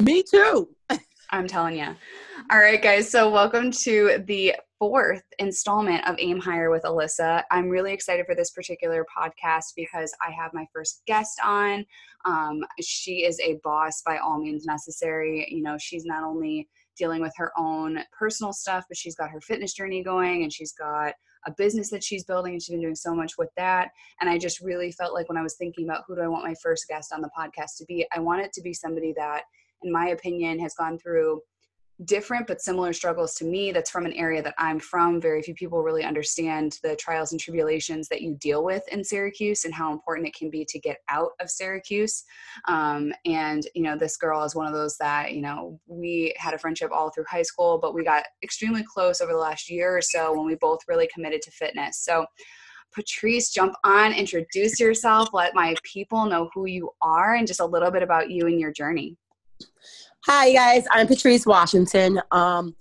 Me too. I'm telling you. All right, guys. So, welcome to the fourth installment of Aim Higher with Alyssa. I'm really excited for this particular podcast because I have my first guest on. Um, she is a boss by all means necessary. You know, she's not only dealing with her own personal stuff, but she's got her fitness journey going and she's got a business that she's building and she's been doing so much with that. And I just really felt like when I was thinking about who do I want my first guest on the podcast to be, I want it to be somebody that, in my opinion, has gone through different but similar struggles to me that's from an area that i'm from. Very few people really understand the trials and tribulations that you deal with in syracuse and how important it can be to get out of syracuse. Um, and you know this girl is one of those that you know we had a friendship all through high school but we got extremely close over the last year or so when we both really committed to fitness. So Patrice, jump on, introduce yourself, let my people know who you are and just a little bit about you and your journey. Hi, guys. I'm Patrice Washington. Um,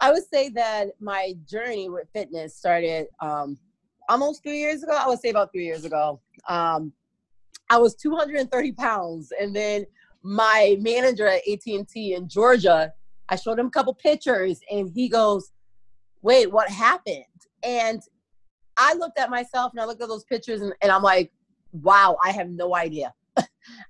I would say that my journey with fitness started um, almost three years ago. I would say about three years ago. Um, I was 230 pounds, and then my manager at AT&T in Georgia, I showed him a couple pictures, and he goes, "Wait, what happened?" And I looked at myself, and I looked at those pictures, and, and I'm like, "Wow, I have no idea."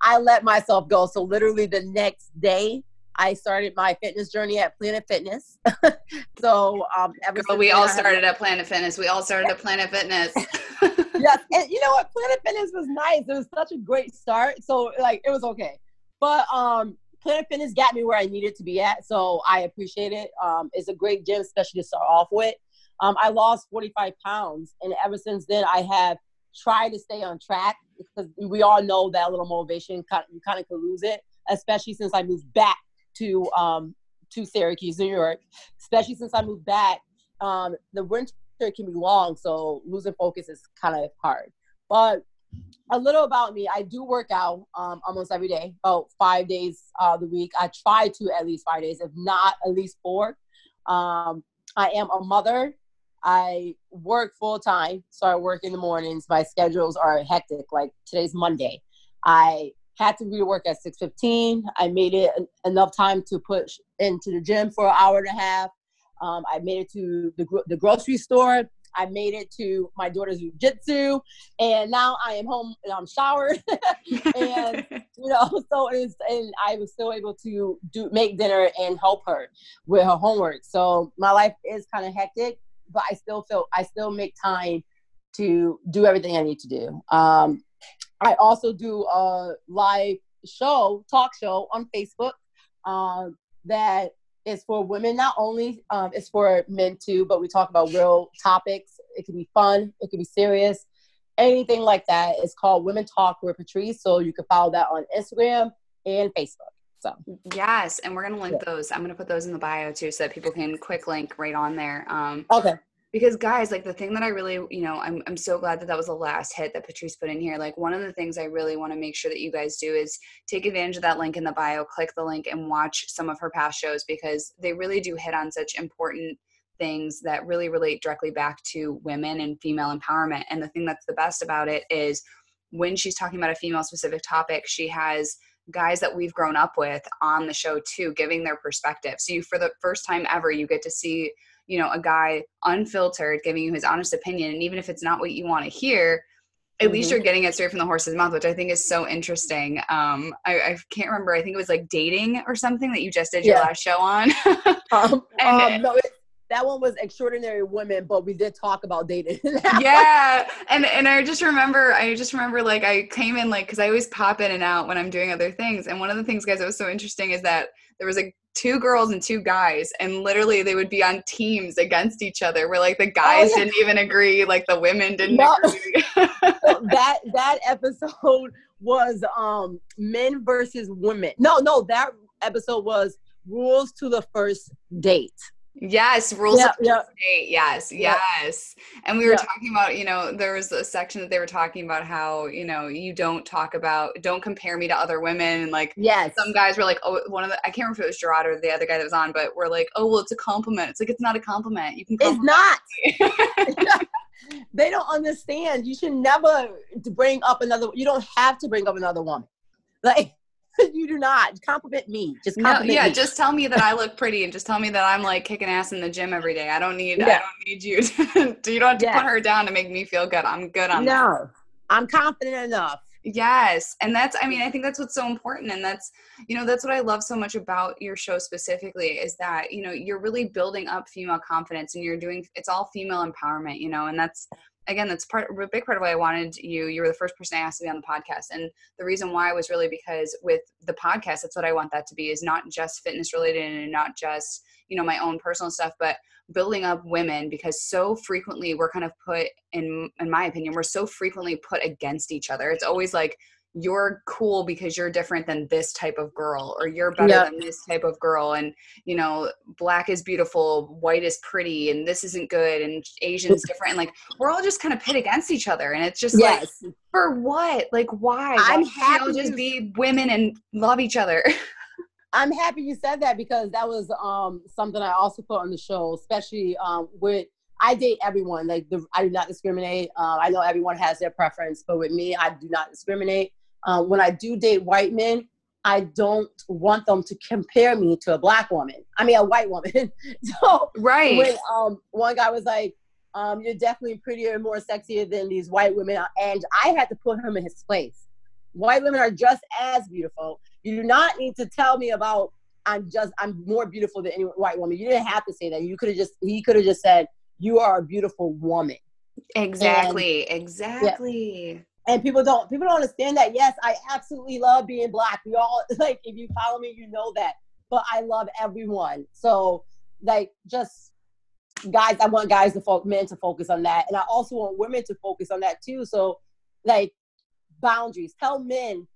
I let myself go. So literally the next day, I started my fitness journey at Planet Fitness. so um, Girl, we all started at Planet Fitness. We all started at Planet Fitness. yes, and you know what? Planet Fitness was nice. It was such a great start. So like it was okay, but um, Planet Fitness got me where I needed to be at. So I appreciate it. Um, it's a great gym, especially to start off with. Um, I lost 45 pounds, and ever since then, I have tried to stay on track because we all know that little motivation you kind of could lose it, especially since I moved back to um, to Syracuse, New York. Especially since I moved back, um, the winter can be long, so losing focus is kind of hard. But a little about me, I do work out um, almost every day, about five days uh, the week. I try to at least five days, if not at least four. Um, I am a mother I work full time, so I work in the mornings. My schedules are hectic. Like today's Monday. I had to be to work at 6.15. I made it enough time to push into the gym for an hour and a half. Um, I made it to the, the grocery store. I made it to my daughter's jiu-jitsu, and now I am home and I'm showered, and you know, so it's and I was still able to do make dinner and help her with her homework. So my life is kind of hectic, but I still feel I still make time to do everything I need to do. Um, I also do a live show, talk show on Facebook um, that is for women. Not only um, it's for men too, but we talk about real topics. It can be fun. It can be serious. Anything like that. It's called Women Talk with Patrice. So you can follow that on Instagram and Facebook. So yes, and we're gonna link yeah. those. I'm gonna put those in the bio too, so that people can quick link right on there. Um, okay. Because guys, like the thing that I really, you know, I'm I'm so glad that that was the last hit that Patrice put in here. Like one of the things I really want to make sure that you guys do is take advantage of that link in the bio, click the link, and watch some of her past shows because they really do hit on such important things that really relate directly back to women and female empowerment. And the thing that's the best about it is when she's talking about a female specific topic, she has guys that we've grown up with on the show too giving their perspective so you for the first time ever you get to see you know a guy unfiltered giving you his honest opinion and even if it's not what you want to hear at mm-hmm. least you're getting it straight from the horse's mouth which i think is so interesting um I, I, can't remember i think it was like dating or something that you just did your yeah. last show on um, and, um, no, it, that one was extraordinary women but we did talk about dating. Yeah. And and i just remember i just remember like i came in like because i always pop in and out when i'm doing other things. And one of the things guys that was so interesting is that there was like two girls and two guys and literally they would be on teams against each other where like the oh, guys oh, yeah. didn't even agree like the women didn't no. agree. That that episode was um men versus women. No no that episode was rules to the first date Yes, rules yeah, of yeah. state. Yes, yeah. yes. And we were talking about, you know, there was a section that they were talking about how, you know, you don't talk about, don't compare me to other women. And like, yes. some guys were like, oh, one of the, I can't remember if it was Gerard or the other guy that was on, but we're like, oh, well, it's a compliment. It's like, it's not a compliment. You can. It's not. they don't understand. You should never bring up another. You don't have to bring up another woman. Like you do not compliment me. Just compliment no, yeah, me. just tell me that I look pretty and just tell me that I'm like kicking ass in the gym every day. I don't need. Yeah. I don't need you. To, you don't have to yeah. put her down to make me feel good. I'm good on no, that. No, I'm confident enough. Yes. And that's, I mean, I think that's what's so important. And that's, you know, that's what I love so much about your show specifically is that, you know, you're really building up female confidence and you're doing, it's all female empowerment, you know, and that's, again, that's part, a big part of why I wanted you. You were the first person I asked to be on the podcast. And the reason why was really because with the podcast, that's what I want that to be is not just fitness related and not just, you know, my own personal stuff, but building up women because so frequently we're kind of put in in my opinion we're so frequently put against each other it's always like you're cool because you're different than this type of girl or you're better yep. than this type of girl and you know black is beautiful white is pretty and this isn't good and asian's different and like we're all just kind of pit against each other and it's just yes. like for what like why i'm why happy just be women and love each other I'm happy you said that because that was um, something I also put on the show, especially um, with I date everyone. Like the, I do not discriminate. Uh, I know everyone has their preference, but with me, I do not discriminate. Um, when I do date white men, I don't want them to compare me to a black woman. I mean, a white woman. so right when um, one guy was like, um, "You're definitely prettier and more sexier than these white women," and I had to put him in his place. White women are just as beautiful. You do not need to tell me about I'm just I'm more beautiful than any white woman. You didn't have to say that. You could have just he could have just said you are a beautiful woman. Exactly. And, exactly. Yeah. And people don't people don't understand that. Yes, I absolutely love being black. We all like if you follow me, you know that. But I love everyone. So like just guys, I want guys to focus men to focus on that. And I also want women to focus on that too. So like boundaries. Tell men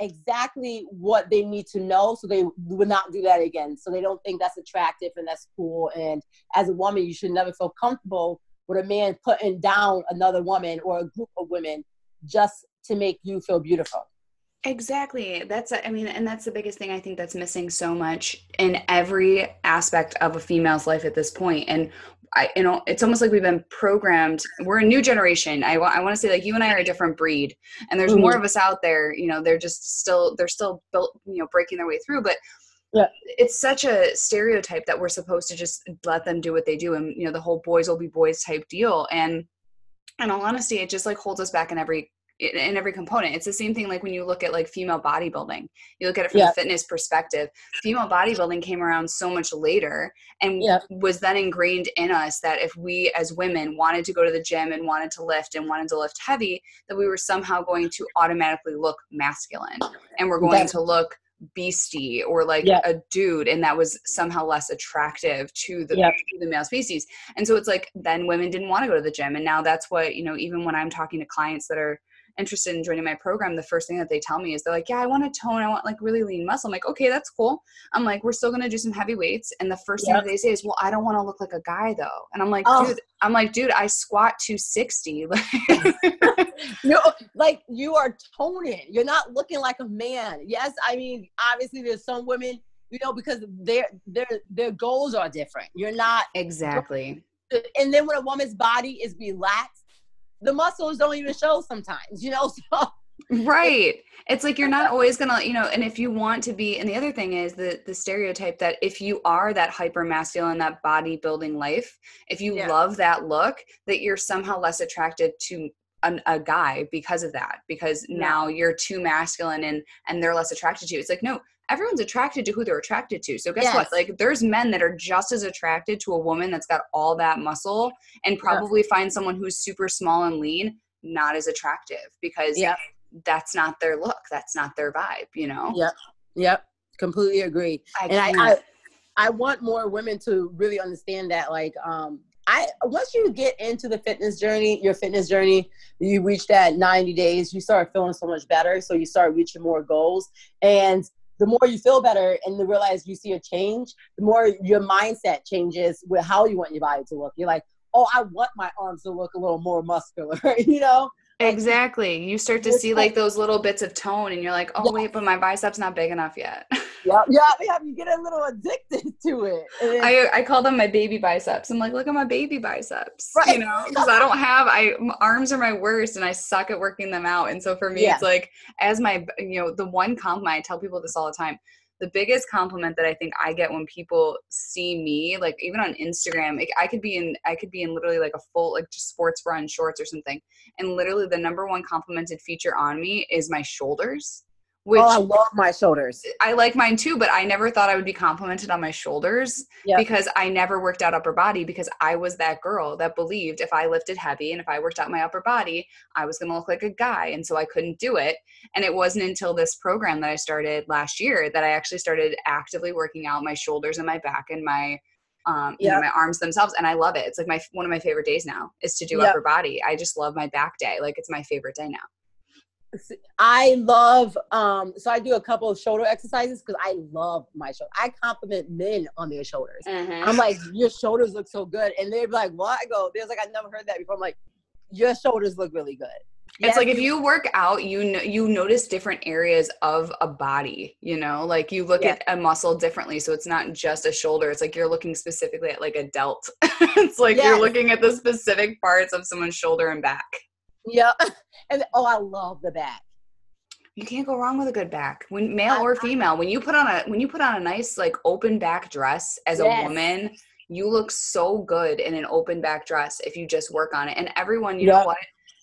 exactly what they need to know so they would not do that again. So they don't think that's attractive and that's cool. And as a woman, you should never feel comfortable with a man putting down another woman or a group of women just to make you feel beautiful. Exactly. That's, I mean, and that's the biggest thing I think that's missing so much in every aspect of a female's life at this point. And I, you know, it's almost like we've been programmed. We're a new generation. I, I want to say like you and I are a different breed, and there's mm-hmm. more of us out there. You know, they're just still they're still built, you know, breaking their way through. But yeah. it's such a stereotype that we're supposed to just let them do what they do, and you know, the whole boys will be boys type deal. And in all honesty, it just like holds us back in every in every component. It's the same thing like when you look at like female bodybuilding. You look at it from yeah. a fitness perspective. Female bodybuilding came around so much later and yeah. was then ingrained in us that if we as women wanted to go to the gym and wanted to lift and wanted to lift heavy, that we were somehow going to automatically look masculine and we're going to look beastie or like yep. a dude and that was somehow less attractive to the, yep. to the male species and so it's like then women didn't want to go to the gym and now that's what you know even when i'm talking to clients that are interested in joining my program, the first thing that they tell me is they're like, Yeah, I want to tone. I want like really lean muscle. I'm like, Okay, that's cool. I'm like, We're still going to do some heavy weights. And the first yep. thing they say is, Well, I don't want to look like a guy though. And I'm like, oh. Dude, I'm like, Dude, I squat 260. no, like you are toning. You're not looking like a man. Yes, I mean, obviously, there's some women you know because their their their goals are different you're not exactly and then when a woman's body is relaxed the muscles don't even show sometimes, you know? So right it's like you're not always gonna you know and if you want to be and the other thing is the the stereotype that if you are that hyper masculine that bodybuilding life if you yeah. love that look that you're somehow less attracted to an, a guy because of that because yeah. now you're too masculine and and they're less attracted to you it's like no everyone's attracted to who they're attracted to. So guess yes. what? Like there's men that are just as attracted to a woman that's got all that muscle and probably yeah. find someone who's super small and lean not as attractive because yeah. that's not their look. That's not their vibe, you know? Yep. Yep. Completely agree. I and I, I I want more women to really understand that like um I once you get into the fitness journey, your fitness journey, you reach that 90 days, you start feeling so much better. So you start reaching more goals. And the more you feel better and you realize you see a change, the more your mindset changes with how you want your body to look. You're like, oh, I want my arms to look a little more muscular, you know? Exactly. You start to see like those little bits of tone, and you're like, oh wait, but my biceps not big enough yet. yeah, yeah, yeah. You get a little addicted to it. I I call them my baby biceps. I'm like, look at my baby biceps, right. you know, because I don't have. I arms are my worst, and I suck at working them out. And so for me, yeah. it's like as my you know the one compliment I tell people this all the time the biggest compliment that I think I get when people see me, like even on Instagram, I could be in, I could be in literally like a full, like just sports bra and shorts or something. And literally the number one complimented feature on me is my shoulders. Which oh, I love my shoulders. I like mine too, but I never thought I would be complimented on my shoulders yep. because I never worked out upper body because I was that girl that believed if I lifted heavy and if I worked out my upper body, I was going to look like a guy. And so I couldn't do it. And it wasn't until this program that I started last year that I actually started actively working out my shoulders and my back and my um, yep. you know, my arms themselves, and I love it. It's like my one of my favorite days now is to do yep. upper body. I just love my back day. Like it's my favorite day now. I love um so I do a couple of shoulder exercises because I love my shoulder. I compliment men on their shoulders. Mm-hmm. I'm like, your shoulders look so good. And they're like, what? I go, there's like I never heard that before. I'm like, your shoulders look really good. It's yes. like if you work out, you know you notice different areas of a body, you know, like you look yes. at a muscle differently. So it's not just a shoulder. It's like you're looking specifically at like a delt. it's like yes. you're looking at the specific parts of someone's shoulder and back. Yeah. And oh, I love the back. You can't go wrong with a good back. When male or female, when you put on a when you put on a nice like open back dress as yes. a woman, you look so good in an open back dress if you just work on it. And everyone, you yep. know what?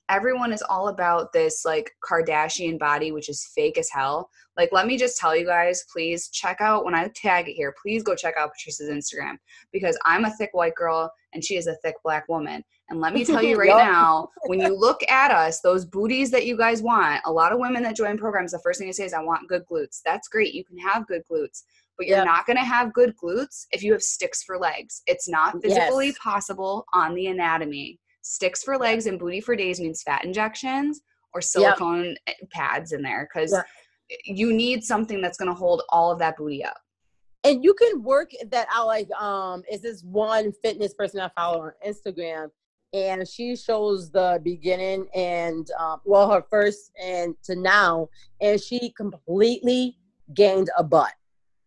Everyone is all about this like Kardashian body, which is fake as hell. Like, let me just tell you guys, please check out when I tag it here, please go check out Patrice's Instagram because I'm a thick white girl and she is a thick black woman. And let me tell you right now, when you look at us, those booties that you guys want, a lot of women that join programs, the first thing they say is, I want good glutes. That's great. You can have good glutes, but you're yep. not going to have good glutes if you have sticks for legs. It's not physically yes. possible on the anatomy. Sticks for legs and booty for days means fat injections or silicone yep. pads in there because yep. you need something that's going to hold all of that booty up and you can work that out like um is this one fitness person i follow on instagram and she shows the beginning and um, well her first and to now and she completely gained a butt.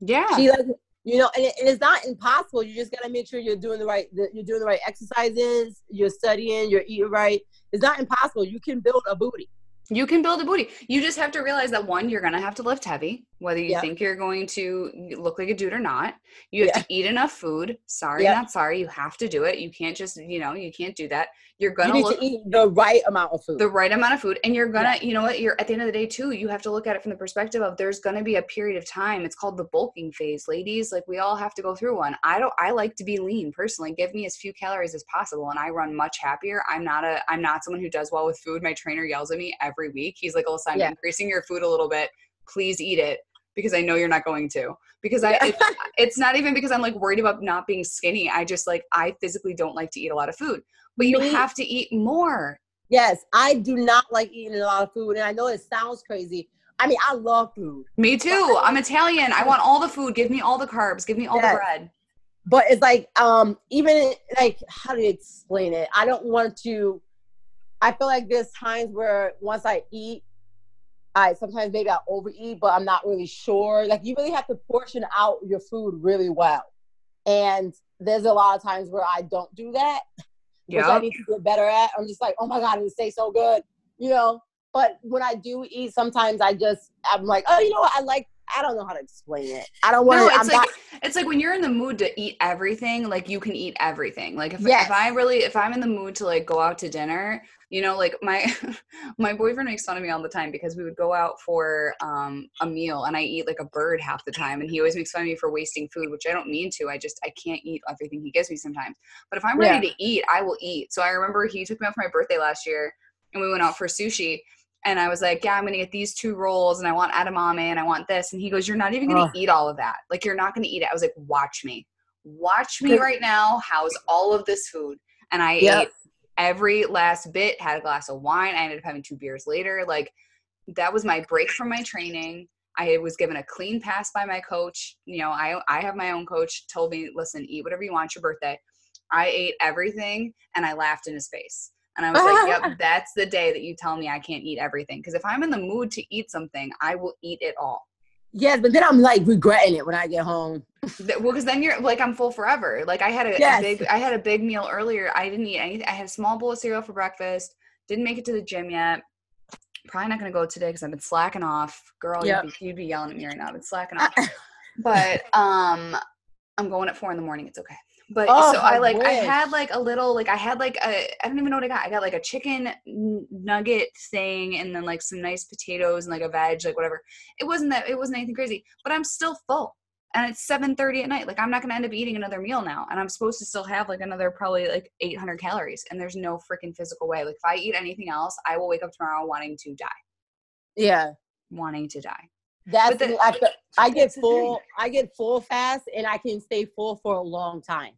Yeah. She like you know and, it, and it's not impossible. You just got to make sure you're doing the right the, you're doing the right exercises you're studying you're eating right. It's not impossible. You can build a booty. You can build a booty. You just have to realize that one, you're going to have to lift heavy, whether you think you're going to look like a dude or not. You have yeah. to eat enough food. Sorry, not sorry. You have to do it. You can't just, you know, you can't do that. You're gonna you look, to eat the right amount of food. The right amount of food, and you're gonna, yeah. you know what? You're at the end of the day too. You have to look at it from the perspective of there's gonna be a period of time. It's called the bulking phase, ladies. Like we all have to go through one. I don't. I like to be lean personally. Give me as few calories as possible, and I run much happier. I'm not a. I'm not someone who does well with food. My trainer yells at me every week. He's like, oh, "Alyssa, I'm yeah. increasing your food a little bit. Please eat it." Because I know you're not going to. Because I, it's, it's, not even because I'm like worried about not being skinny. I just like I physically don't like to eat a lot of food but you Me, have to eat more. Yes, I do not like eating a lot of food, and I know it sounds crazy. I mean, I love food. Me too. I'm Italian. I want all the food. Give me all the carbs. Give me all yes. the bread. But it's like, um, even like, how do you explain it? I don't want to. I feel like there's times where once I eat, I sometimes maybe I overeat, but I'm not really sure. Like, you really have to portion out your food really well, and there's a lot of times where I don't do that which I need to get better at. I'm just like, oh my God, it tastes so good, you know. But when I do eat, sometimes I just I'm like, oh, you know what? I like I don't know how to explain it. I don't want no. It's I'm like not, it's like when you're in the mood to eat everything, like you can eat everything. Like if, yes. if I really if I'm in the mood to like go out to dinner, you know, like my my boyfriend makes fun of me all the time because we would go out for um, a meal and I eat like a bird half the time, and he always makes fun of me for wasting food, which I don't mean to. I just I can't eat everything he gives me sometimes. But if I'm ready yeah. to eat, I will eat. So I remember he took me out for my birthday last year, and we went out for sushi and I was like, yeah, I'm gonna get these two rolls, and I want edamame, and I want this. And he goes, you're not even gonna eat all of that. Like you're not gonna eat it. I was like, watch me, watch me right now. House all of this food, and I yep. ate every last bit. Had a glass of wine. I ended up having two beers later. Like that was my break from my training. I was given a clean pass by my coach. You know, I I have my own coach. Told me, listen, eat whatever you want. Your birthday. I ate everything, and I laughed in his face And I was like, yep, that's the day that you tell me I can't eat everything. Because if I'm in the mood to eat something, I will eat it all. Yes, but then I'm like regretting it when I get home. well, because then you're like I'm full forever. Like I had a, yes. a, big, I had a big meal earlier. I didn't eat anything. I had a small bowl of cereal for breakfast. Didn't make it to the gym yet. Probably not gonna go today because I've been slacking off. Girl, yep. you'd, be, you'd, be, yelling at me right now. I've been slacking off. but um, I'm going at four in the morning. It's okay. But oh, so I, I like wish. I had like a little like I had like a I don't even know what I got. I got like a chicken nugget thing and then like some nice potatoes and like a veg like whatever. It wasn't that it wasn't anything crazy, but I'm still full. And it's 7:30 at night. Like I'm not going to end up eating another meal now and I'm supposed to still have like another probably like 800 calories and there's no freaking physical way. Like if I eat anything else, I will wake up tomorrow wanting to die. Yeah. Wanting to die. That's the, I, I get full. I get full fast, and I can stay full for a long time.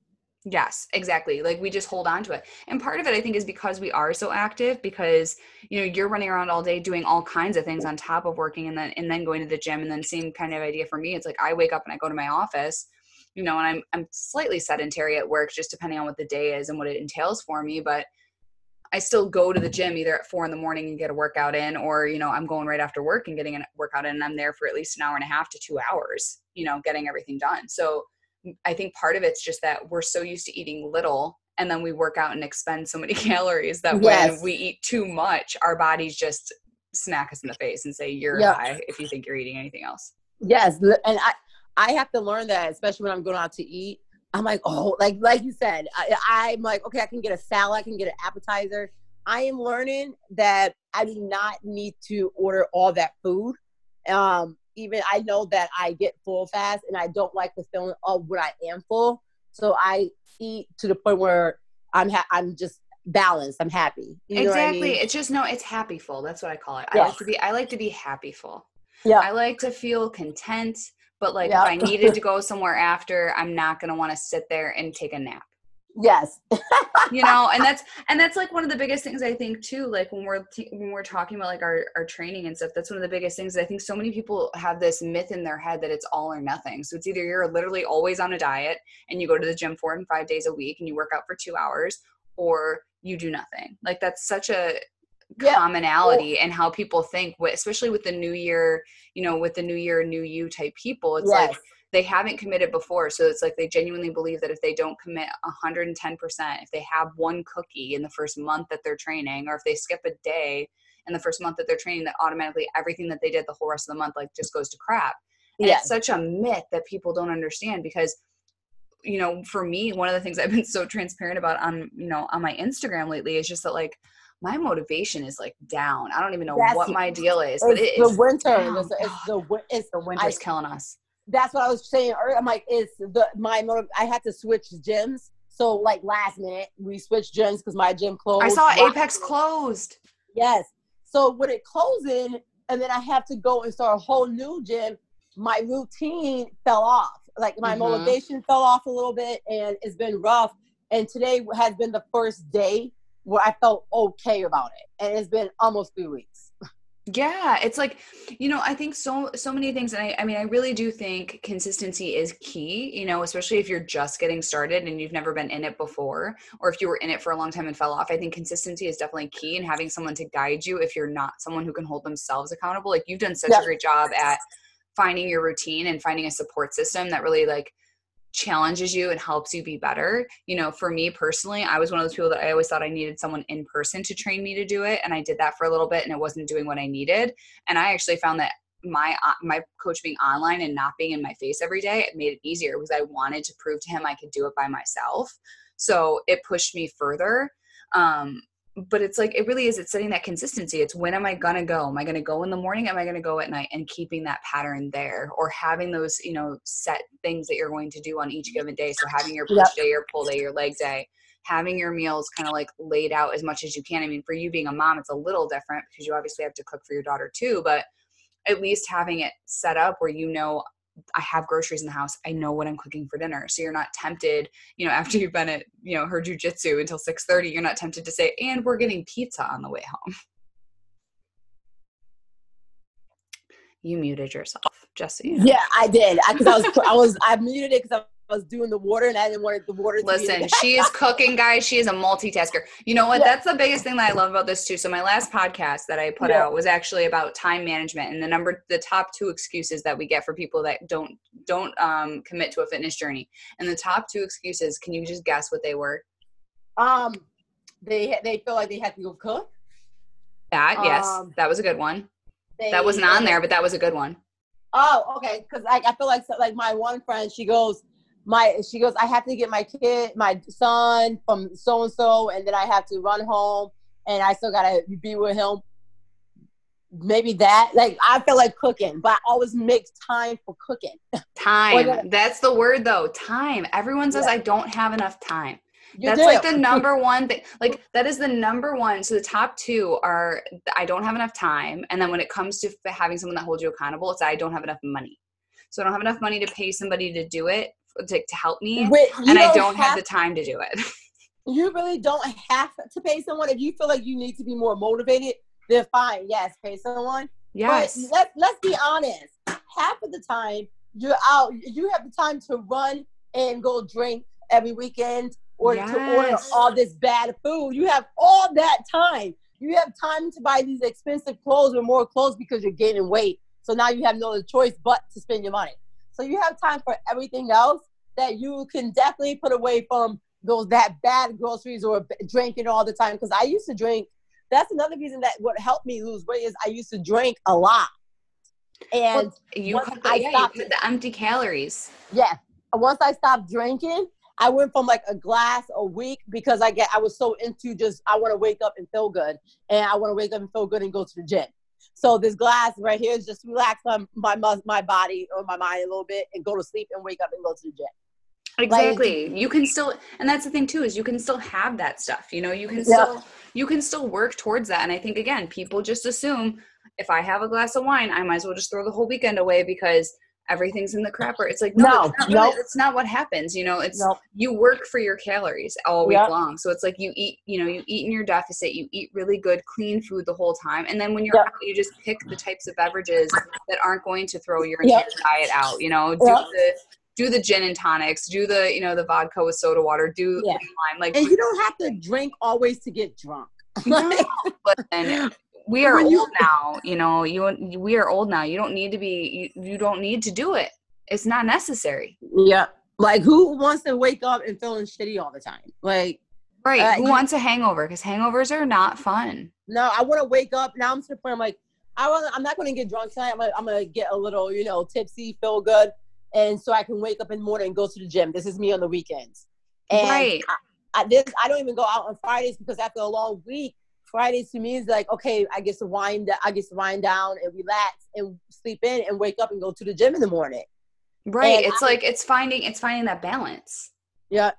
Yes, exactly. Like we just hold on to it. And part of it I think is because we are so active because you know, you're running around all day doing all kinds of things on top of working and then and then going to the gym and then same kind of idea for me. It's like I wake up and I go to my office, you know, and I'm I'm slightly sedentary at work just depending on what the day is and what it entails for me, but I still go to the gym either at four in the morning and get a workout in, or you know, I'm going right after work and getting a workout in, and I'm there for at least an hour and a half to two hours, you know, getting everything done. So mm, I think part of it's just that we're so used to eating little, and then we work out and expend so many calories that yes. when we eat too much, our bodies just smack us in the face and say you're yep. high if you think you're eating anything else. Yes, and I I have to learn that, especially when I'm going out to eat. I'm like, oh, like like you said, I, I'm like, okay, I can get a salad, I can get an appetizer. I am learning that I do not need to order all that food. Um, even I know that I get full fast, and I don't like the feeling of when I am full. So I eat to the point where I'm ha- I'm just balanced. I'm happy. You exactly. I mean? It's just no. It's happy full. That's what I call it. Yes. I like to be. I like to be happy full. Yeah. I like to feel content but like yep. if I needed to go somewhere after, I'm not going to want to sit there and take a nap. Yes. you know, and that's and that's like one of the biggest things I think too like when we're t- when we're talking about like our our training and stuff, that's one of the biggest things I think so many people have this myth in their head that it's all or nothing. So it's either you're literally always on a diet and you go to the gym 4 and 5 days a week and you work out for 2 hours or you do nothing. Like that's such a yeah. commonality and how people think especially with the new year you know with the new year new you type people it's yes. like they haven't committed before so it's like they genuinely believe that if they don't commit 110% if they have one cookie in the first month that they're training or if they skip a day in the first month that they're training that automatically everything that they did the whole rest of the month like just goes to crap and yes. it's such a myth that people don't understand because you know for me one of the things i've been so transparent about on you know on my instagram lately is just that like my motivation is like down. I don't even know that's, what my deal is, but it's the winter. It's, it's, the it's the winter's I, killing us. That's what I was saying. Earlier. I'm like, it's the my motive. I had to switch gyms. So like last minute, we switched gyms because my gym closed. I saw Apex closed. Yes. So with it closing, and then I have to go and start a whole new gym. My routine fell off. Like my mm-hmm. motivation fell off a little bit, and it's been rough. And today has been the first day where I felt okay about it. And it's been almost three weeks. Yeah, it's like, you know, I think so so many things and I I mean I really do think consistency is key, you know, especially if you're just getting started and you've never been in it before or if you were in it for a long time and fell off. I think consistency is definitely key and having someone to guide you if you're not someone who can hold themselves accountable. Like you've done such yeah. a great job at finding your routine and finding a support system that really like challenges you and helps you be better. You know, for me personally, I was one of those people that I always thought I needed someone in person to train me to do it. And I did that for a little bit and it wasn't doing what I needed. And I actually found that my uh, my coach being online and not being in my face every day it made it easier because i wanted to prove to him i could do it by myself so it pushed me further um, but it's like it really is it's setting that consistency. It's when am i going to go? Am i going to go in the morning? Am i going to go at night? And keeping that pattern there or having those you know set things that you're going to do on each given day. So having your push yep. day your pull day your leg day having your meals kind of like laid out as much as you can. I mean for you being a mom it's a little different because you obviously have to cook for your daughter too but at least having it set up where you know I have groceries in the house. I know what I'm cooking for dinner. So you're not tempted, you know, after you've been at, you know, her jujitsu until 6:30, you're not tempted to say, and we're getting pizza on the way home. You muted yourself, Jesse. Yeah, I did. I, I, was I was I muted it because I was doing the water and I didn't want the water. Listen, she is cooking, guys. She is a multitasker. You know what? Yeah. That's the biggest thing that I love about this too. So my last podcast that I put yeah. out was actually about time management and the number, the top two excuses that we get for people that don't don't um, commit to a fitness journey. And the top two excuses, can you just guess what they were? Um, they they feel like they have to go cook. That yes, um, that was a good one. They, that wasn't on there, but that was a good one. Oh, okay. Because I, I feel like so, like my one friend, she goes, my she goes, I have to get my kid, my son from so and so, and then I have to run home, and I still gotta be with him. Maybe that, like, I feel like cooking, but I always make time for cooking. Time. That's the word, though. Time. Everyone says yeah. I don't have enough time. You That's do. like the number one thing. Like that is the number one. So the top two are I don't have enough time, and then when it comes to having someone that holds you accountable, it's I don't have enough money. So I don't have enough money to pay somebody to do it to, to help me, Wait, and I don't have, have the time to do it. you really don't have to pay someone if you feel like you need to be more motivated. Then fine, yes, pay someone. Yes. But let, let's be honest. Half of the time you're out, you have the time to run and go drink every weekend or yes. to order all this bad food. You have all that time. You have time to buy these expensive clothes or more clothes because you're gaining weight. So now you have no other choice but to spend your money. So you have time for everything else that you can definitely put away from those that bad groceries or drinking all the time. Because I used to drink. That's another reason that what helped me lose weight is I used to drink a lot. And well, you cut the, yeah, you cut the empty calories. Yeah. Once I stopped drinking, I went from like a glass a week because I get I was so into just I want to wake up and feel good, and I want to wake up and feel good and go to the gym. So this glass right here is just relax my my my body or my mind a little bit and go to sleep and wake up and go to the gym. Exactly. Like, you can still and that's the thing too is you can still have that stuff. You know, you can still yeah. you can still work towards that. And I think again, people just assume if I have a glass of wine, I might as well just throw the whole weekend away because everything's in the crapper. It's like no, no, it's, not really, nope. it's not what happens. You know, it's nope. you work for your calories all week yep. long. So it's like you eat, you know, you eat in your deficit. You eat really good, clean food the whole time, and then when you're yep. out, you just pick the types of beverages that aren't going to throw your entire diet out. You know, do the do the gin and tonics, do the you know the vodka with soda water, do yeah. lime. Like, and you don't have to drink always to get drunk. no, but then we are old now you know you we are old now. You don't need to be you, you don't need to do it. It's not necessary. Yeah. Like who wants to wake up and feeling shitty all the time? Like right. uh, who wants a hangover? Because hangovers are not fun. No i want to wake up. Now i'm to the point i'm like i want i'm not going to get drunk tonight. I'm gonna, I'm gonna get a little you know tipsy feel good and so i can wake up in the morning and go to the gym. This is me on the weekends. And right. I, I, this, I don't even go out on fridays because after a long week Fridays to me is like, okay, I get to wind, I get to wind down and relax and sleep in and wake up and go to the gym in the morning. Right. And it's I, like it's finding it's finding that balance. Yeah.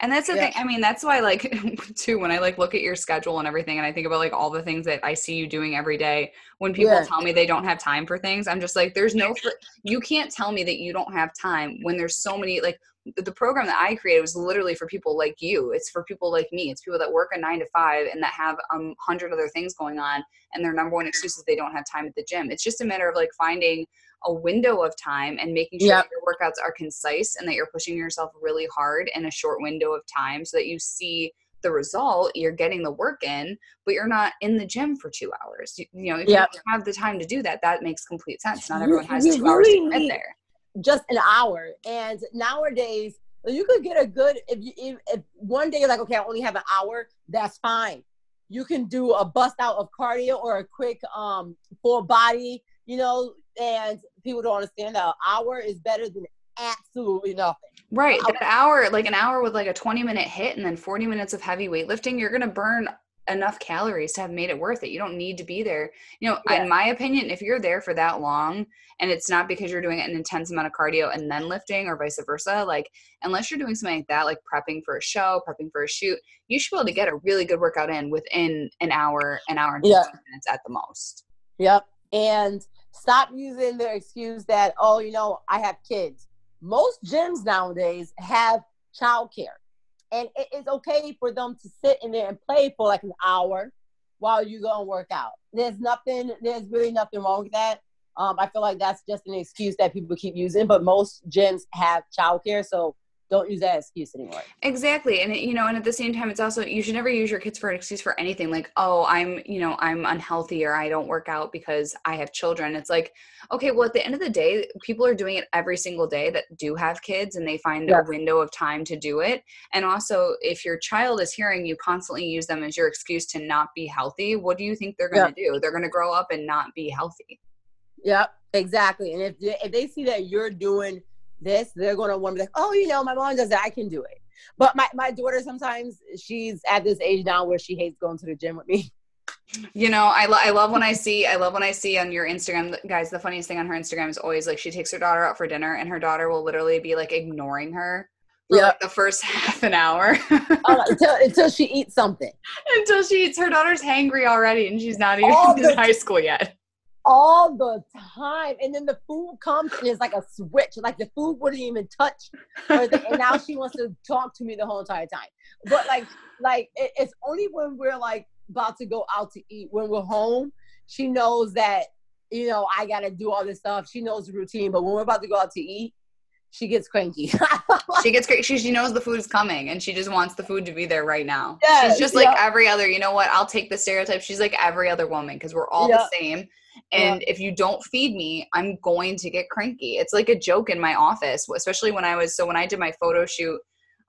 And that's the yeah. thing. I mean, that's why like too when I like look at your schedule and everything and I think about like all the things that I see you doing every day. When people yeah. tell me they don't have time for things, I'm just like there's no you can't tell me that you don't have time when there's so many like the program that I created was literally for people like you. It's for people like me. It's people that work a nine to five and that have a um, hundred other things going on, and their number one excuse is they don't have time at the gym. It's just a matter of like finding a window of time and making sure yep. that your workouts are concise and that you're pushing yourself really hard in a short window of time so that you see the result you're getting the work in but you're not in the gym for two hours you, you know if yep. you have the time to do that that makes complete sense not everyone has two hours to get there just an hour. And nowadays, you could get a good if you if, if one day you're like, okay, I only have an hour, that's fine. You can do a bust out of cardio or a quick um full body, you know, and people don't understand that an hour is better than absolutely nothing. Right. That hour, like an hour with like a 20 minute HIIT and then 40 minutes of heavy weightlifting, you're gonna burn enough calories to have made it worth it. You don't need to be there. You know, yeah. in my opinion, if you're there for that long and it's not because you're doing an intense amount of cardio and then lifting or vice versa, like unless you're doing something like that, like prepping for a show, prepping for a shoot, you should be able to get a really good workout in within an hour, an hour and 15 yeah. minutes at the most. Yep. And stop using the excuse that, oh, you know, I have kids. Most gyms nowadays have childcare and it is okay for them to sit in there and play for like an hour while you go and work out. There's nothing, there's really nothing wrong with that. Um, I feel like that's just an excuse that people keep using, but most gyms have childcare, so don't use that excuse anymore. Exactly. And you know, and at the same time it's also you should never use your kids for an excuse for anything like, "Oh, I'm, you know, I'm unhealthy or I don't work out because I have children." It's like, okay, well at the end of the day, people are doing it every single day that do have kids and they find a window of time to do it. And also, if your child is hearing you constantly use them as your excuse to not be healthy, what do you think they're going to do? They're going to grow up and not be healthy. Yep, exactly. And if they, if they see that you're doing this, they're going to want to be like, oh, you know, my mom does that. I can do it. But my, my daughter sometimes she's at this age now where she hates going to the gym with me. You know, I, lo- I love when I see I love when I see on your Instagram guys. The funniest thing on her Instagram is always like she takes her daughter out for dinner and her daughter will literally be like ignoring her for yep. like the first half an hour uh, until, until she eats something. until she eats. Her daughter's hangry already and she's not even in high school yet all the time. And then the food comes and it's like a switch. Like the food wouldn't even touch her. and now she wants to talk to me the whole entire time. But like, like it, it's only when we're like about to go out to eat, when we're home, she knows that, you know, I got to do all this stuff. She knows the routine. But when we're about to go out to eat, she gets cranky. she gets cranky. She, she knows the food is coming and she just wants the food to be there right now. Yes, She's just like every other, you know what? I'll take the stereotype. She's like every other woman because we're all the same. And yeah. if you don't feed me, I'm going to get cranky. It's like a joke in my office, especially when I was so when I did my photo shoot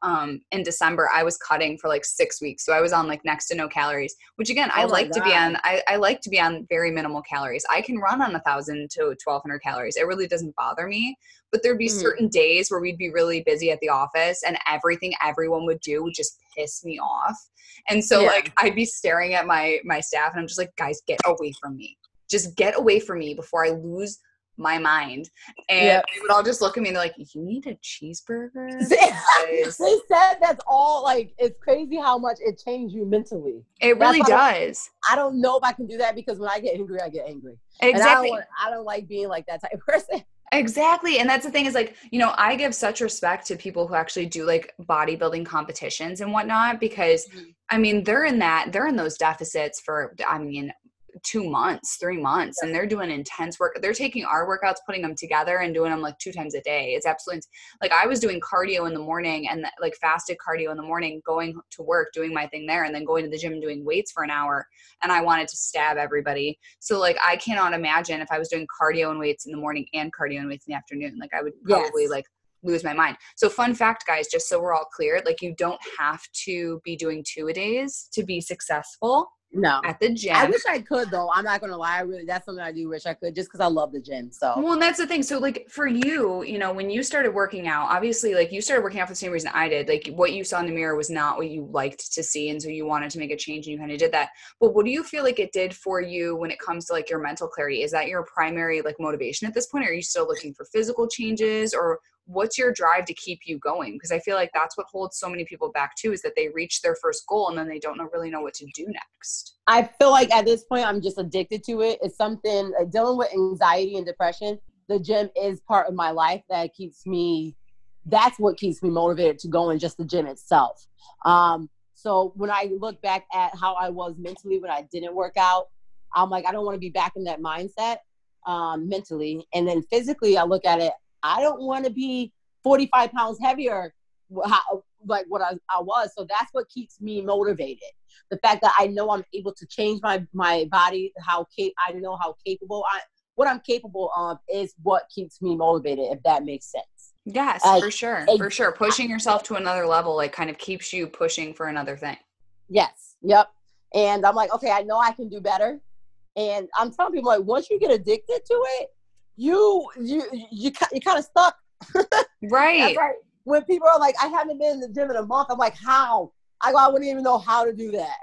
um in December, I was cutting for like six weeks. So I was on like next to no calories, which again, oh I like God. to be on I, I like to be on very minimal calories. I can run on a thousand to twelve hundred calories. It really doesn't bother me. But there'd be mm. certain days where we'd be really busy at the office and everything everyone would do would just piss me off. And so yeah. like I'd be staring at my my staff and I'm just like, guys, get away from me just get away from me before I lose my mind. And yep. they would all just look at me and they're like, You need a cheeseburger? they said that's all like it's crazy how much it changed you mentally. It really does. I don't know if I can do that because when I get angry, I get angry. Exactly. I don't, I don't like being like that type of person. Exactly. And that's the thing is like, you know, I give such respect to people who actually do like bodybuilding competitions and whatnot because mm-hmm. I mean, they're in that, they're in those deficits for, I mean, two months, three months, and they're doing intense work. They're taking our workouts, putting them together, and doing them like two times a day. It's absolutely like I was doing cardio in the morning and like fasted cardio in the morning, going to work, doing my thing there, and then going to the gym and doing weights for an hour. And I wanted to stab everybody. So like I cannot imagine if I was doing cardio and weights in the morning and cardio and weights in the afternoon. Like I would probably yes. like lose my mind. So fun fact guys, just so we're all clear, like you don't have to be doing two a days to be successful no. At the gym. I wish I could though. I'm not gonna lie. I really that's something I do wish I could just because I love the gym. So well and that's the thing. So like for you, you know, when you started working out, obviously like you started working out for the same reason I did. Like what you saw in the mirror was not what you liked to see. And so you wanted to make a change and you kind of did that. But what do you feel like it did for you when it comes to like your mental clarity? Is that your primary like motivation at this point? Or are you still looking for physical changes or what's your drive to keep you going? Because i feel like that's what holds so many people back too is that they reach their first goal and then they don't know, really know what to do next. I feel like at this point i'm just addicted to it. It's something dealing with anxiety and depression the gym is part of my life that keeps me that's what keeps me motivated to go in just the gym itself. Um, so when i look back at how i was mentally when i didn't work out i'm like i don't want to be back in that mindset um, mentally. And then physically i look at it I don't want to be 45 pounds heavier, how, like what I, I was. So that's what keeps me motivated. The fact that I know I'm able to change my my body, how cap- I know how capable I what I'm capable of is what keeps me motivated. If that makes sense. Yes, uh, for sure, for sure. Pushing yourself to another level, like, kind of keeps you pushing for another thing. Yes. Yep. And I'm like, okay, I know I can do better. And I'm telling people, like, once you get addicted to it, you you you you kind of stuck. right. right. When people are like, I haven't been in the gym in a month, I'm like, how? I go, I wouldn't even know how to do that.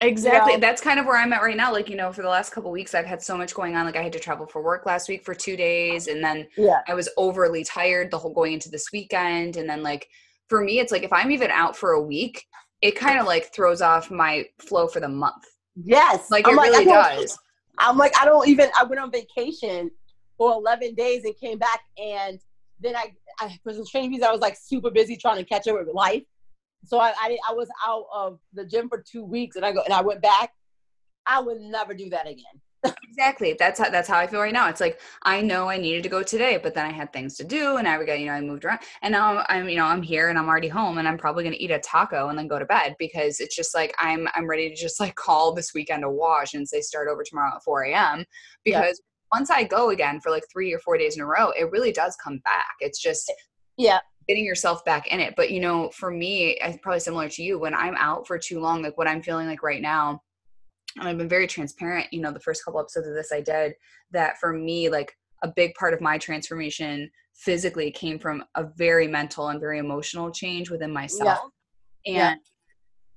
Exactly. You know? That's kind of where I'm at right now. Like, you know, for the last couple weeks, I've had so much going on. Like, I had to travel for work last week for two days, and then yeah. I was overly tired the whole going into this weekend. And then, like, for me, it's like if I'm even out for a week, it kind of like throws off my flow for the month. Yes. Like, I'm it like, really does. I'm like, I don't even, I went on vacation for 11 days and came back and then I, I for some training visa, I was like super busy trying to catch up with life. So I, I, I was out of the gym for two weeks and I go and I went back. I would never do that again. exactly. That's how that's how I feel right now. It's like I know I needed to go today, but then I had things to do, and I got you know I moved around, and now I'm, you know I'm here and I'm already home, and I'm probably gonna eat a taco and then go to bed because it's just like I'm I'm ready to just like call this weekend a wash and say start over tomorrow at 4 a.m. because. Once I go again for like three or four days in a row, it really does come back. It's just yeah getting yourself back in it. But you know, for me, it's probably similar to you. When I'm out for too long, like what I'm feeling like right now and I've been very transparent, you know, the first couple episodes of this I did that for me, like a big part of my transformation physically came from a very mental and very emotional change within myself. Yeah. And yeah.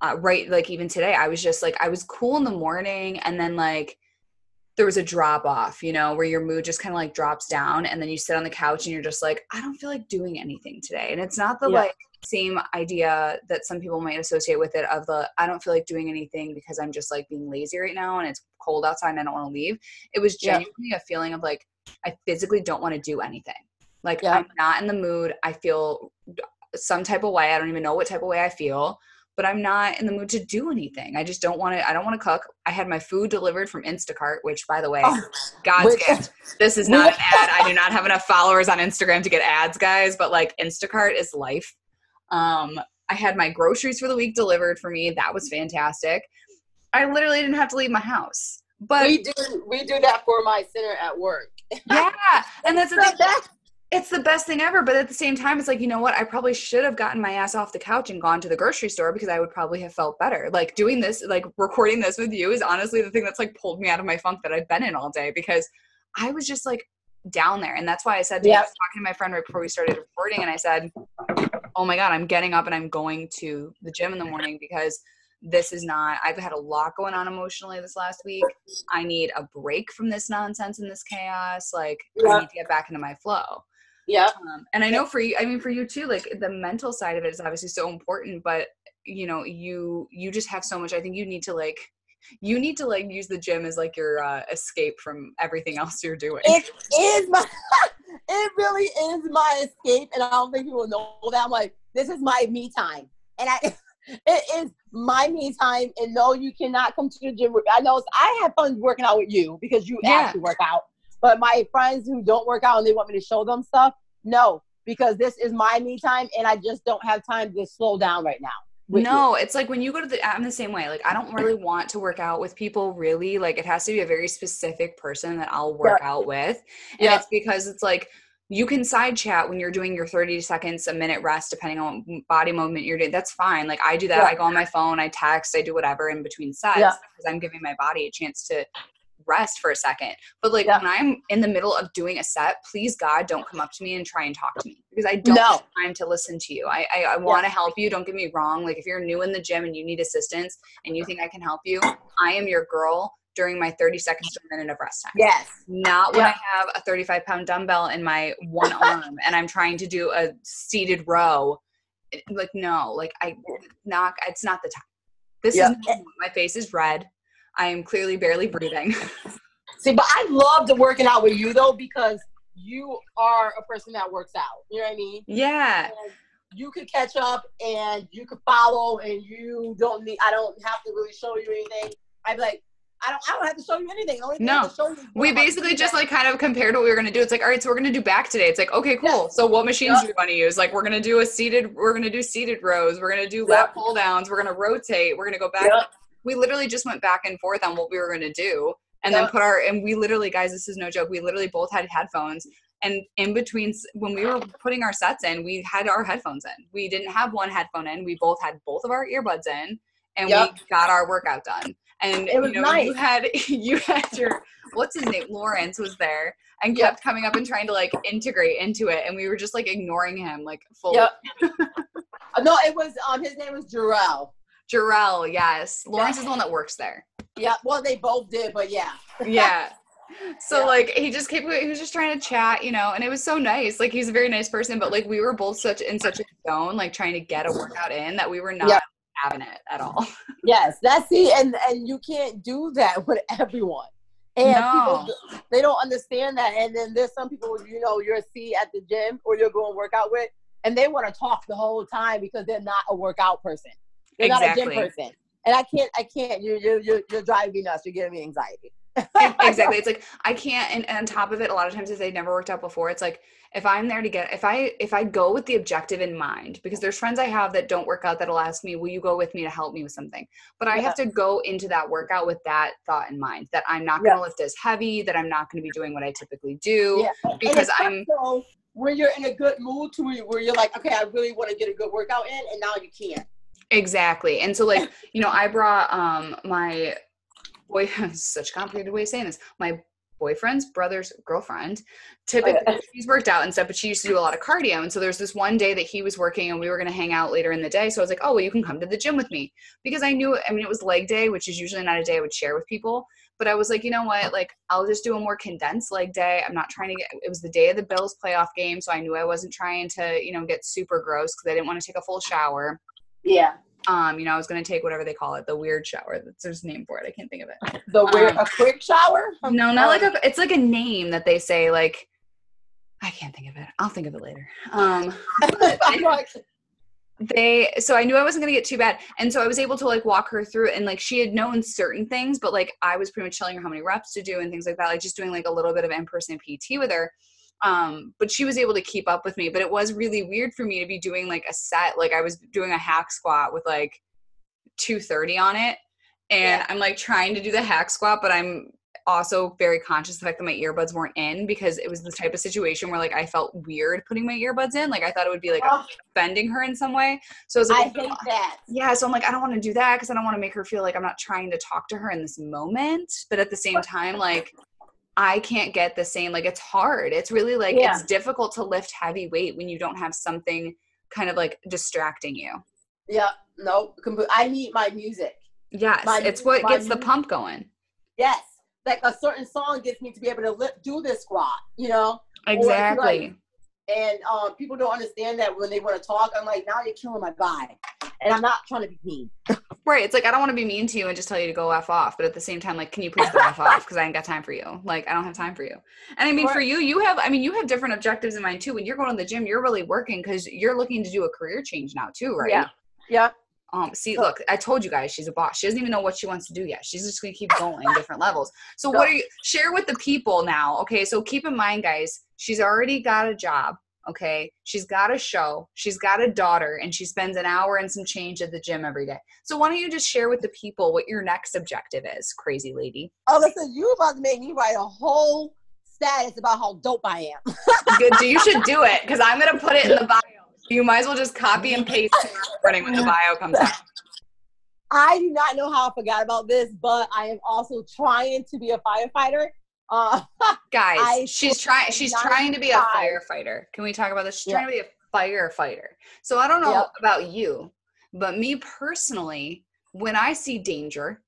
Uh, right, like even today, I was just like, I was cool in the morning and then like there was a drop off, you know, where your mood just kind of like drops down and then you sit on the couch and you're just like, I don't feel like doing anything today. And it's not the yeah. like, same idea that some people might associate with it of the I don't feel like doing anything because I'm just like being lazy right now and it's cold outside and I don't want to leave. It was genuinely yeah. a feeling of like I physically don't want to do anything. Like yeah. I'm not in the mood. I feel some type of way. I don't even know what type of way I feel, but I'm not in the mood to do anything. I just don't want to I don't want to cook. I had my food delivered from Instacart, which by the way, oh, God's gift. This is not an ad. I do not have enough followers on Instagram to get ads, guys, but like Instacart is life. Um, I had my groceries for the week delivered for me. That was fantastic. I literally didn't have to leave my house. But we do we do that for my center at work. yeah, and that's the thing. It's the best thing ever, but at the same time, it's like you know what? I probably should have gotten my ass off the couch and gone to the grocery store because I would probably have felt better. Like doing this, like recording this with you, is honestly the thing that's like pulled me out of my funk that I've been in all day because I was just like down there. And that's why I said, yep. I was talking to my friend right before we started recording, and I said, Oh my God, I'm getting up and I'm going to the gym in the morning because this is not, I've had a lot going on emotionally this last week. I need a break from this nonsense and this chaos. Like, yep. I need to get back into my flow. Yeah. Um, and I know for you, I mean, for you too, like the mental side of it is obviously so important, but you know, you, you just have so much, I think you need to like, you need to like use the gym as like your uh, escape from everything else you're doing. It is my, it really is my escape, and I don't think people know that. I'm like, this is my me time, and I, it is my me time. And no, you cannot come to the gym. With, I know I have fun working out with you because you yeah. actually work out. But my friends who don't work out and they want me to show them stuff, no, because this is my me time, and I just don't have time to slow down right now no, you. it's like when you go to the I'm the same way. Like I don't really want to work out with people really. Like it has to be a very specific person that I'll work yeah. out with. And yeah. it's because it's like you can side chat when you're doing your 30 seconds a minute rest depending on body movement you're doing that's fine like i do that yeah. i go on my phone i text i do whatever in between sets yeah. because i'm giving my body a chance to rest for a second. But like yeah. when I'm in the middle of doing a set, please God, don't come up to me and try and talk to me because I don't no. have time to listen to you. I I, I want to yeah. help you. Don't get me wrong. Like if you're new in the gym and you need assistance and you think I can help you, I am your girl during my 30 seconds to a minute of rest time. Yes. Not when yeah. I have a 35 pound dumbbell in my one arm and I'm trying to do a seated row. Like no, like I knock, it's not the time. This is eh my face is red. I am clearly barely breathing. See, but I love the working out with you though because you are a person that works out. You know what I mean? Yeah. And you could catch up and you could follow and you don't need I don't have to really show you anything. I'd be like, I don't, I don't have to show you anything. no, we basically just like kind of compared what we were going to do. It's like, all right, so we're going to do back today. It's like, okay, cool. Yeah. So what machines yep. do we want to use? Like, we're going to do a seated, we're going to do seated rows. We're going to do lat pull downs. We're going to rotate. We're going to go back. Yep we literally just went back and forth on what we were going to do and then put our and we literally guys this is no joke we literally both had headphones and in between when we were putting our sets in we had our headphones in we didn't have one headphone in we both had both of our earbuds in and yep. we got our workout done and it was you know nice. you had you had your what's his name lawrence was there and kept yep. coming up and trying to like integrate into it and we were just like ignoring him like fully yep. no it was um his name was Jarrell Jarrell, yes. Lawrence is the one that works there. Yeah, well, they both did, but yeah. yeah. So yeah. like he just kept he was just trying to chat, you know, and it was so nice. Like he's a very nice person, but like we were both such in such a zone, like trying to get a workout in that we were not having it at all. Yes, that's the and and you can't do that with everyone. And no. people they don't understand that. And then there's some people you know you're see at the gym or you're going to work out with, and they want to talk the whole time because they're not a workout person. You're exactly. not a gym person. And I can't, I can't. You're, you're, you're, you're driving us. You're giving me anxiety. exactly. It's like I can't and, and on top of it, a lot of times if they've never worked out before, it's like if I'm there to get if I if I go with the objective in mind, because there's friends I have that don't work out that'll ask me, Will you go with me to help me with something? But I yeah. have to go into that workout with that thought in mind that I'm not gonna yeah. lift as heavy, that I'm not gonna be doing what I typically do. Yeah. Because I'm so when you're in a good mood to where you're like, okay, I really want to get a good workout in, and now you can't. Exactly. And so like, you know, I brought um my boy such a complicated way of saying this. My boyfriend's brother's girlfriend typically oh, yeah. she's worked out and stuff but she used to do a lot of cardio and so there's this one day that he was working and we were going to hang out later in the day so i was like oh well you can come to the gym with me because i knew i mean it was leg day which is usually not a day i would share with people but i was like you know what like i'll just do a more condensed leg day i'm not trying to get it was the day of the bills playoff game so i knew i wasn't trying to you know get super gross because i didn't want to take a full shower yeah um, you know, I was gonna take whatever they call it, the weird shower. That's there's a name for it. I can't think of it. The weird um, a quick shower? No, not like a. It's like a name that they say. Like, I can't think of it. I'll think of it later. Um, they so i knew i wasn't going to get too bad and so i was able to like walk her through and like she had known certain things but like i was pretty much telling her how many reps to do and things like that like just doing like a little bit of in-person pt with her um, but she was able to keep up with me. But it was really weird for me to be doing like a set, like I was doing a hack squat with like 230 on it. And yeah. I'm like trying to do the hack squat, but I'm also very conscious of the fact that my earbuds weren't in because it was the type of situation where like I felt weird putting my earbuds in. Like I thought it would be like oh. offending her in some way. So I was like, I hate that. Yeah. So I'm like, I don't want to do that because I don't want to make her feel like I'm not trying to talk to her in this moment. But at the same time, like I can't get the same. Like it's hard. It's really like yeah. it's difficult to lift heavy weight when you don't have something kind of like distracting you. Yeah. No. I need my music. Yes, my, it's what gets music. the pump going. Yes, like a certain song gets me to be able to lift, do this squat. You know. Exactly. And um, people don't understand that when they want to talk. I'm like, now you're killing my vibe, and I'm not trying to be mean. Right. It's like I don't want to be mean to you and just tell you to go f off, but at the same time, like, can you please go f off? Because I ain't got time for you. Like, I don't have time for you. And I mean, for you, you have. I mean, you have different objectives in mind too. When you're going to the gym, you're really working because you're looking to do a career change now too, right? Yeah. Yeah. Um, see, look, I told you guys she's a boss. She doesn't even know what she wants to do yet. She's just gonna keep going different levels. So, what are you share with the people now? Okay, so keep in mind, guys, she's already got a job okay? She's got a show she's got a daughter and she spends an hour and some change at the gym every day. So why don't you just share with the people what your next objective is crazy lady? Oh listen you about to make me write a whole status about how dope i am. Good you should do it because i'm going to put it in the bio. You might as well just copy and paste running when the bio comes out. I do not know how I forgot about this, but I am also trying to be a firefighter. Uh, Guys, I she's trying. She's trying to be a firefighter. Can we talk about this? She's trying to be a firefighter. So I don't know yep. about you, but me personally, when I see danger,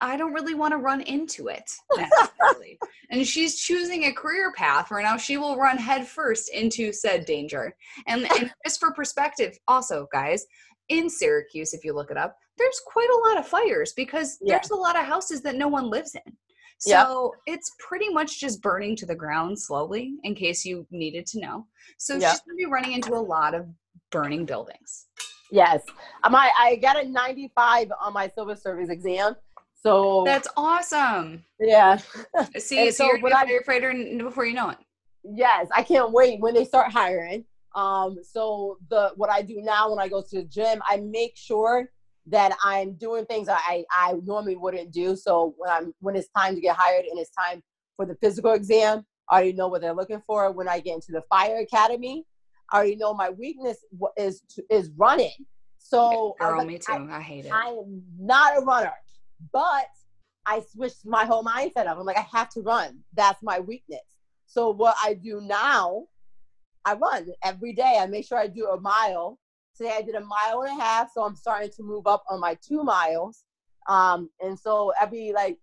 I don't really want to run into it necessarily. and she's choosing a career path where now she will run headfirst into said danger. And, and just for perspective, also, guys, in Syracuse, if you look it up, there's quite a lot of fires because yeah. there's a lot of houses that no one lives in. So yep. it's pretty much just burning to the ground slowly, in case you needed to know. So yep. she's going to be running into a lot of burning buildings. Yes. Um, I, I got a 95 on my civil service exam. So that's awesome. Yeah. See, so, so you're going to be a firefighter before you know it. Yes, I can't wait when they start hiring. Um, so the what I do now when I go to the gym, I make sure that I'm doing things I, I normally wouldn't do. So when I'm when it's time to get hired and it's time for the physical exam, I already know what they're looking for. When I get into the fire academy, I already know my weakness is is running. So girl, like, me too. I, I, hate it. I am not a runner, but I switched my whole mindset up. I'm like, I have to run. That's my weakness. So what I do now, I run every day. I make sure I do a mile Today I did a mile and a half, so I'm starting to move up on my two miles. Um, and so every like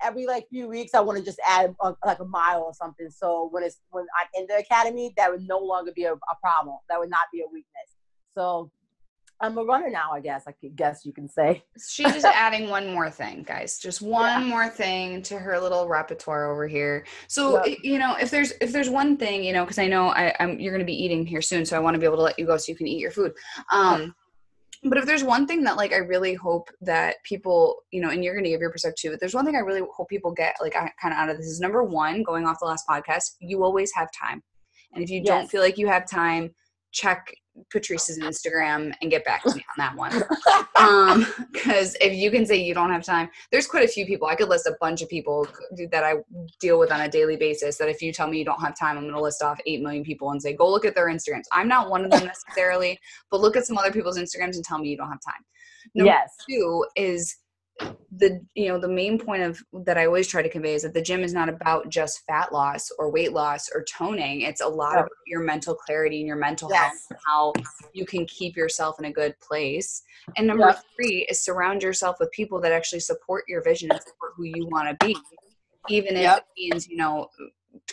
every like few weeks, I want to just add a, like a mile or something. So when it's when I'm in the academy, that would no longer be a, a problem. That would not be a weakness. So I'm a runner now, I guess. I guess you can say. She's just adding one more thing, guys. Just one yeah. more thing to her little repertoire over here. So yep. you know, if there's if there's one thing, you know, because I know I, am you're going to be eating here soon, so I want to be able to let you go so you can eat your food. Um, but if there's one thing that like i really hope that people you know and you're going to give your perspective too but there's one thing i really hope people get like kind of out of this is number one going off the last podcast you always have time and if you yes. don't feel like you have time check Patrice's Instagram and get back to me on that one. um, because if you can say you don't have time, there's quite a few people. I could list a bunch of people that I deal with on a daily basis. That if you tell me you don't have time, I'm going to list off eight million people and say go look at their Instagrams. I'm not one of them necessarily, but look at some other people's Instagrams and tell me you don't have time. Number yes. two is the you know the main point of that i always try to convey is that the gym is not about just fat loss or weight loss or toning it's a lot of your mental clarity and your mental yes. health and how you can keep yourself in a good place and number three is surround yourself with people that actually support your vision and support who you want to be even if yep. it means you know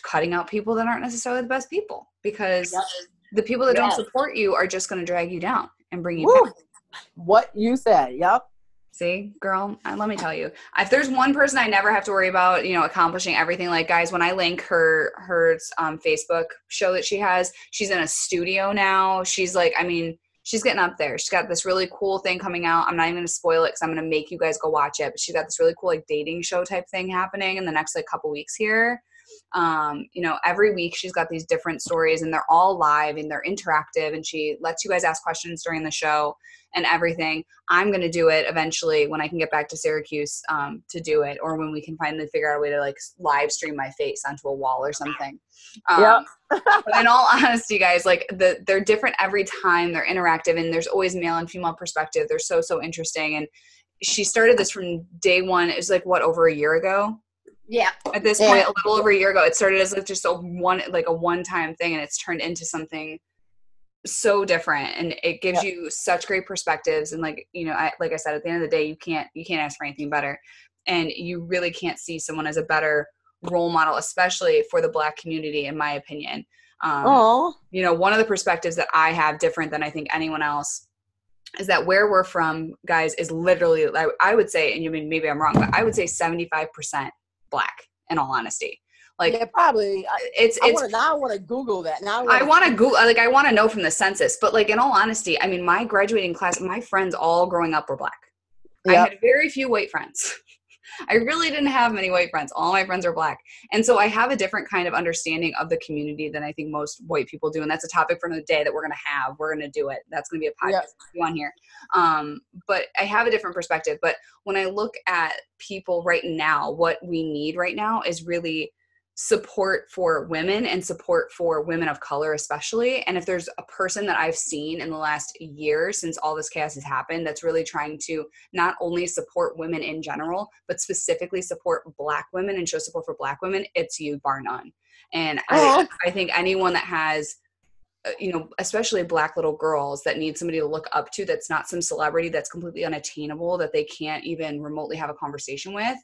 cutting out people that aren't necessarily the best people because yep. the people that yes. don't support you are just going to drag you down and bring you Woo. down what you said yep See, girl, let me tell you, if there's one person I never have to worry about, you know, accomplishing everything. Like, guys, when I link her her um, Facebook show that she has, she's in a studio now. She's like, I mean, she's getting up there. She's got this really cool thing coming out. I'm not even to spoil it because I'm to make you guys go watch it. But she's got this really cool like dating show type thing happening in the next like couple weeks here. Um, you know, every week she's got these different stories and they're all live and they're interactive and she lets you guys ask questions during the show and everything. I'm going to do it eventually when I can get back to Syracuse um, to do it, or when we can finally figure out a way to like live stream my face onto a wall or something. Um, yeah. but in all honesty, guys, like the they're different every time. They're interactive, and there's always male and female perspective. They're so so interesting. And she started this from day one. It was like what over a year ago. Yeah. At this point, a little over a year ago, it started as like just a one like a one time thing, and it's turned into something so different and it gives you such great perspectives and like you know I, like i said at the end of the day you can't you can't ask for anything better and you really can't see someone as a better role model especially for the black community in my opinion. Um, you know one of the perspectives that i have different than i think anyone else is that where we're from guys is literally i would say and you mean maybe i'm wrong but i would say 75% black in all honesty like yeah, probably. It's I it's wanna, now I want to Google that. Now I want to Google like I want to know from the census. But like in all honesty, I mean, my graduating class, my friends all growing up were black. Yep. I had very few white friends. I really didn't have many white friends. All my friends are black. And so I have a different kind of understanding of the community than I think most white people do. And that's a topic for another day that we're going to have. We're going to do it. That's going to be a podcast yep. on here. Um, but I have a different perspective. But when I look at people right now, what we need right now is really support for women and support for women of color especially. And if there's a person that i've seen in the last year since all this chaos has happened that's really trying to not only support women in general but specifically support black women and show support for black women it's you bar none. And I, I think anyone that has uh, you know especially black little girls that need somebody to look up to that's not some celebrity that's completely unattainable that they can't even remotely have a conversation with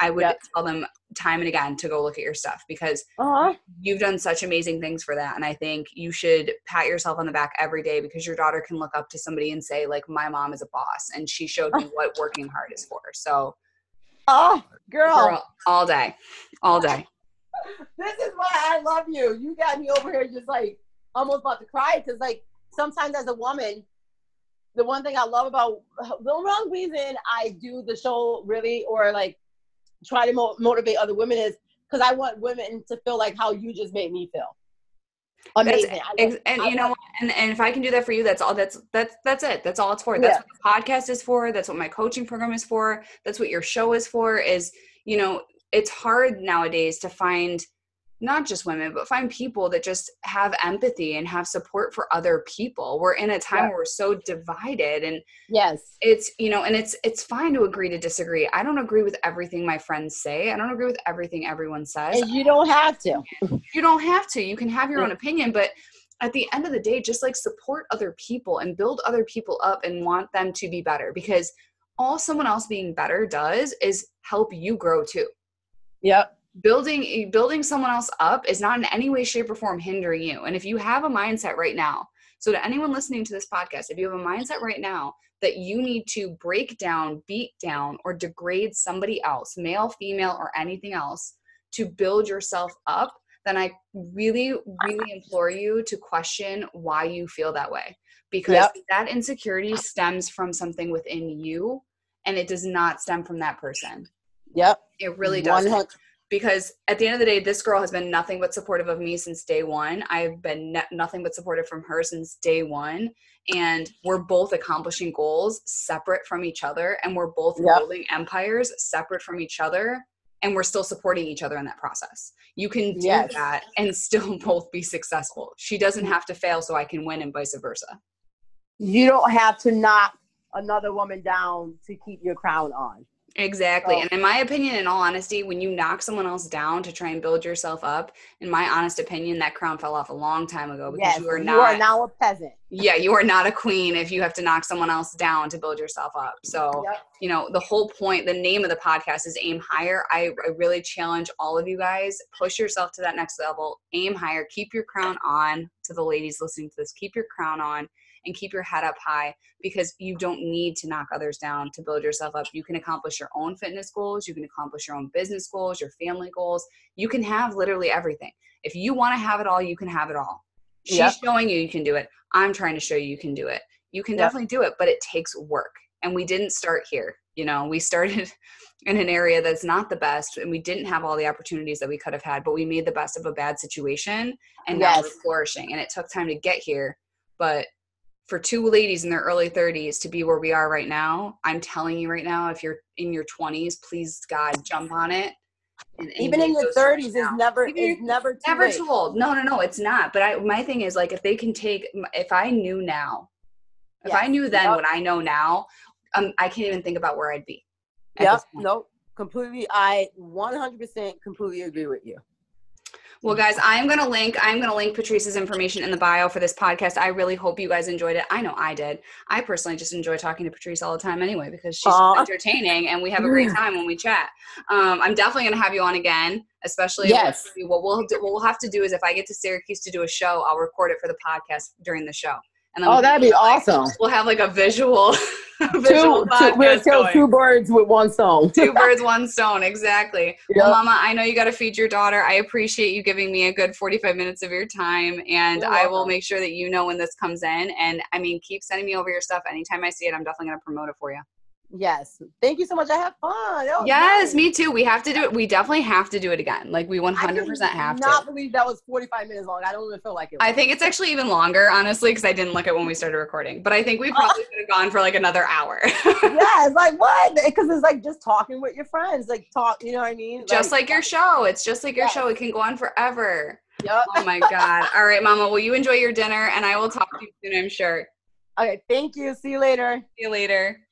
I would yep. tell them time and again to go look at your stuff because uh-huh. you've done such amazing things for that. And I think you should pat yourself on the back every day because your daughter can look up to somebody and say, like, my mom is a boss and she showed me what working hard is for. So, oh, girl, girl all day, all day. this is why I love you. You got me over here just like almost about to cry because, like, sometimes as a woman, the one thing I love about the wrong reason I do the show really or like try to mo- motivate other women is because I want women to feel like how you just made me feel. Amazing. and I you know, and, and if I can do that for you, that's all that's that's that's it. That's all it's for. That's yeah. what the podcast is for. That's what my coaching program is for. That's what your show is for. Is you know, it's hard nowadays to find not just women, but find people that just have empathy and have support for other people. We're in a time yeah. where we're so divided and yes, it's, you know, and it's, it's fine to agree to disagree. I don't agree with everything my friends say. I don't agree with everything everyone says. And you don't have to. You don't have to. You can have your own opinion, but at the end of the day, just like support other people and build other people up and want them to be better because all someone else being better does is help you grow too. Yep building building someone else up is not in any way shape or form hindering you and if you have a mindset right now so to anyone listening to this podcast if you have a mindset right now that you need to break down beat down or degrade somebody else male female or anything else to build yourself up then I really, really implore you to question why you feel that way. Because Yep. that insecurity stems from something within you and it does not stem from that person. Yep. It really does. 100 Because at the end of the day, this girl has been nothing but supportive of me since day one. I've been ne- nothing but supportive from her since day one. And we're both accomplishing goals separate from each other. And we're both Yep. building empires separate from each other. And we're still supporting each other in that process. You can do Yes. that and still both be successful. She doesn't have to fail so I can win, and vice versa. You don't have to knock another woman down to keep your crown on. Exactly. So- And in my opinion, in all honesty, when you knock someone else down to try and build yourself up, in my honest opinion, that crown fell off a long time ago because Yes, you are you not are now a peasant. yeah, you are not a queen if you have to knock someone else down to build yourself up. So, Yep. you know, the whole point, the name of the podcast is Aim Higher. I, I really challenge all of you guys, push yourself to that next level, aim higher, keep your crown on to the ladies listening to this, keep your crown on and keep your head up high because you don't need to knock others down to build yourself up. You can accomplish your own fitness goals, you can accomplish your own business goals, your family goals. You can have literally everything. If you want to have it all, you can have it all. She's Yep. showing you you can do it. I'm trying to show you you can do it. You can Yep. definitely do it, but it takes work. And we didn't start here. You know, we started in an area that's not the best and we didn't have all the opportunities that we could have had, but we made the best of a bad situation and now we're flourishing. And it took time to get here. But for two ladies in their early 30s to be where we are right now, I'm telling you right now, if you're in your 20s, please God, jump on it. and- and Even in your thirties is now. never Even is never too never late. too old. No, no, no, it's not. But I, my thing is like, if they can take, if I knew now, if I knew then Yep. what I know now, um, I can't even think about where I'd be. Yep. Nope. Completely. I 100% completely agree with you. Well, guys, I'm gonna link. I'm gonna link Patrice's information in the bio for this podcast. I really hope you guys enjoyed it. I know I did. I personally just enjoy talking to Patrice all the time anyway because she's Aw. entertaining and we have a great time when we chat. Um, I'm definitely gonna have you on again, especially Yes. what we'll do, what we'll have to do is if I get to Syracuse to do a show, I'll record it for the podcast during the show. And then Oh, we'll- that'd be awesome. We'll have like a visual, visual Two, two, we'll kill two birds with one stone. two birds, one stone. Exactly. Yep. Well, Mama, I know you got to feed your daughter. I appreciate you giving me a good 45 minutes of your time. And You're I will make sure that you know when this comes in. And I mean, keep sending me over your stuff. Anytime I see it, I'm definitely going to promote it for you. Yes. Thank you so much. I had fun. Yes, nice. me too. We have to do it. We definitely have to do it again. Like, we 100% could have not to. believe that was 45 minutes long. I don't even feel like it. Was. I think it's actually even longer, honestly, because I didn't look at when we started recording. But I think we probably could have gone for like another hour. yeah, it's like what? Because it's like just talking with your friends, like talk. You know what I mean? just like your show. It's just like your Yes. show. It can go on forever. Yep. Oh my God. All right, Mama. Will you enjoy your dinner? And I will talk to you soon, I'm sure. Okay. Thank you. See you later. See you later.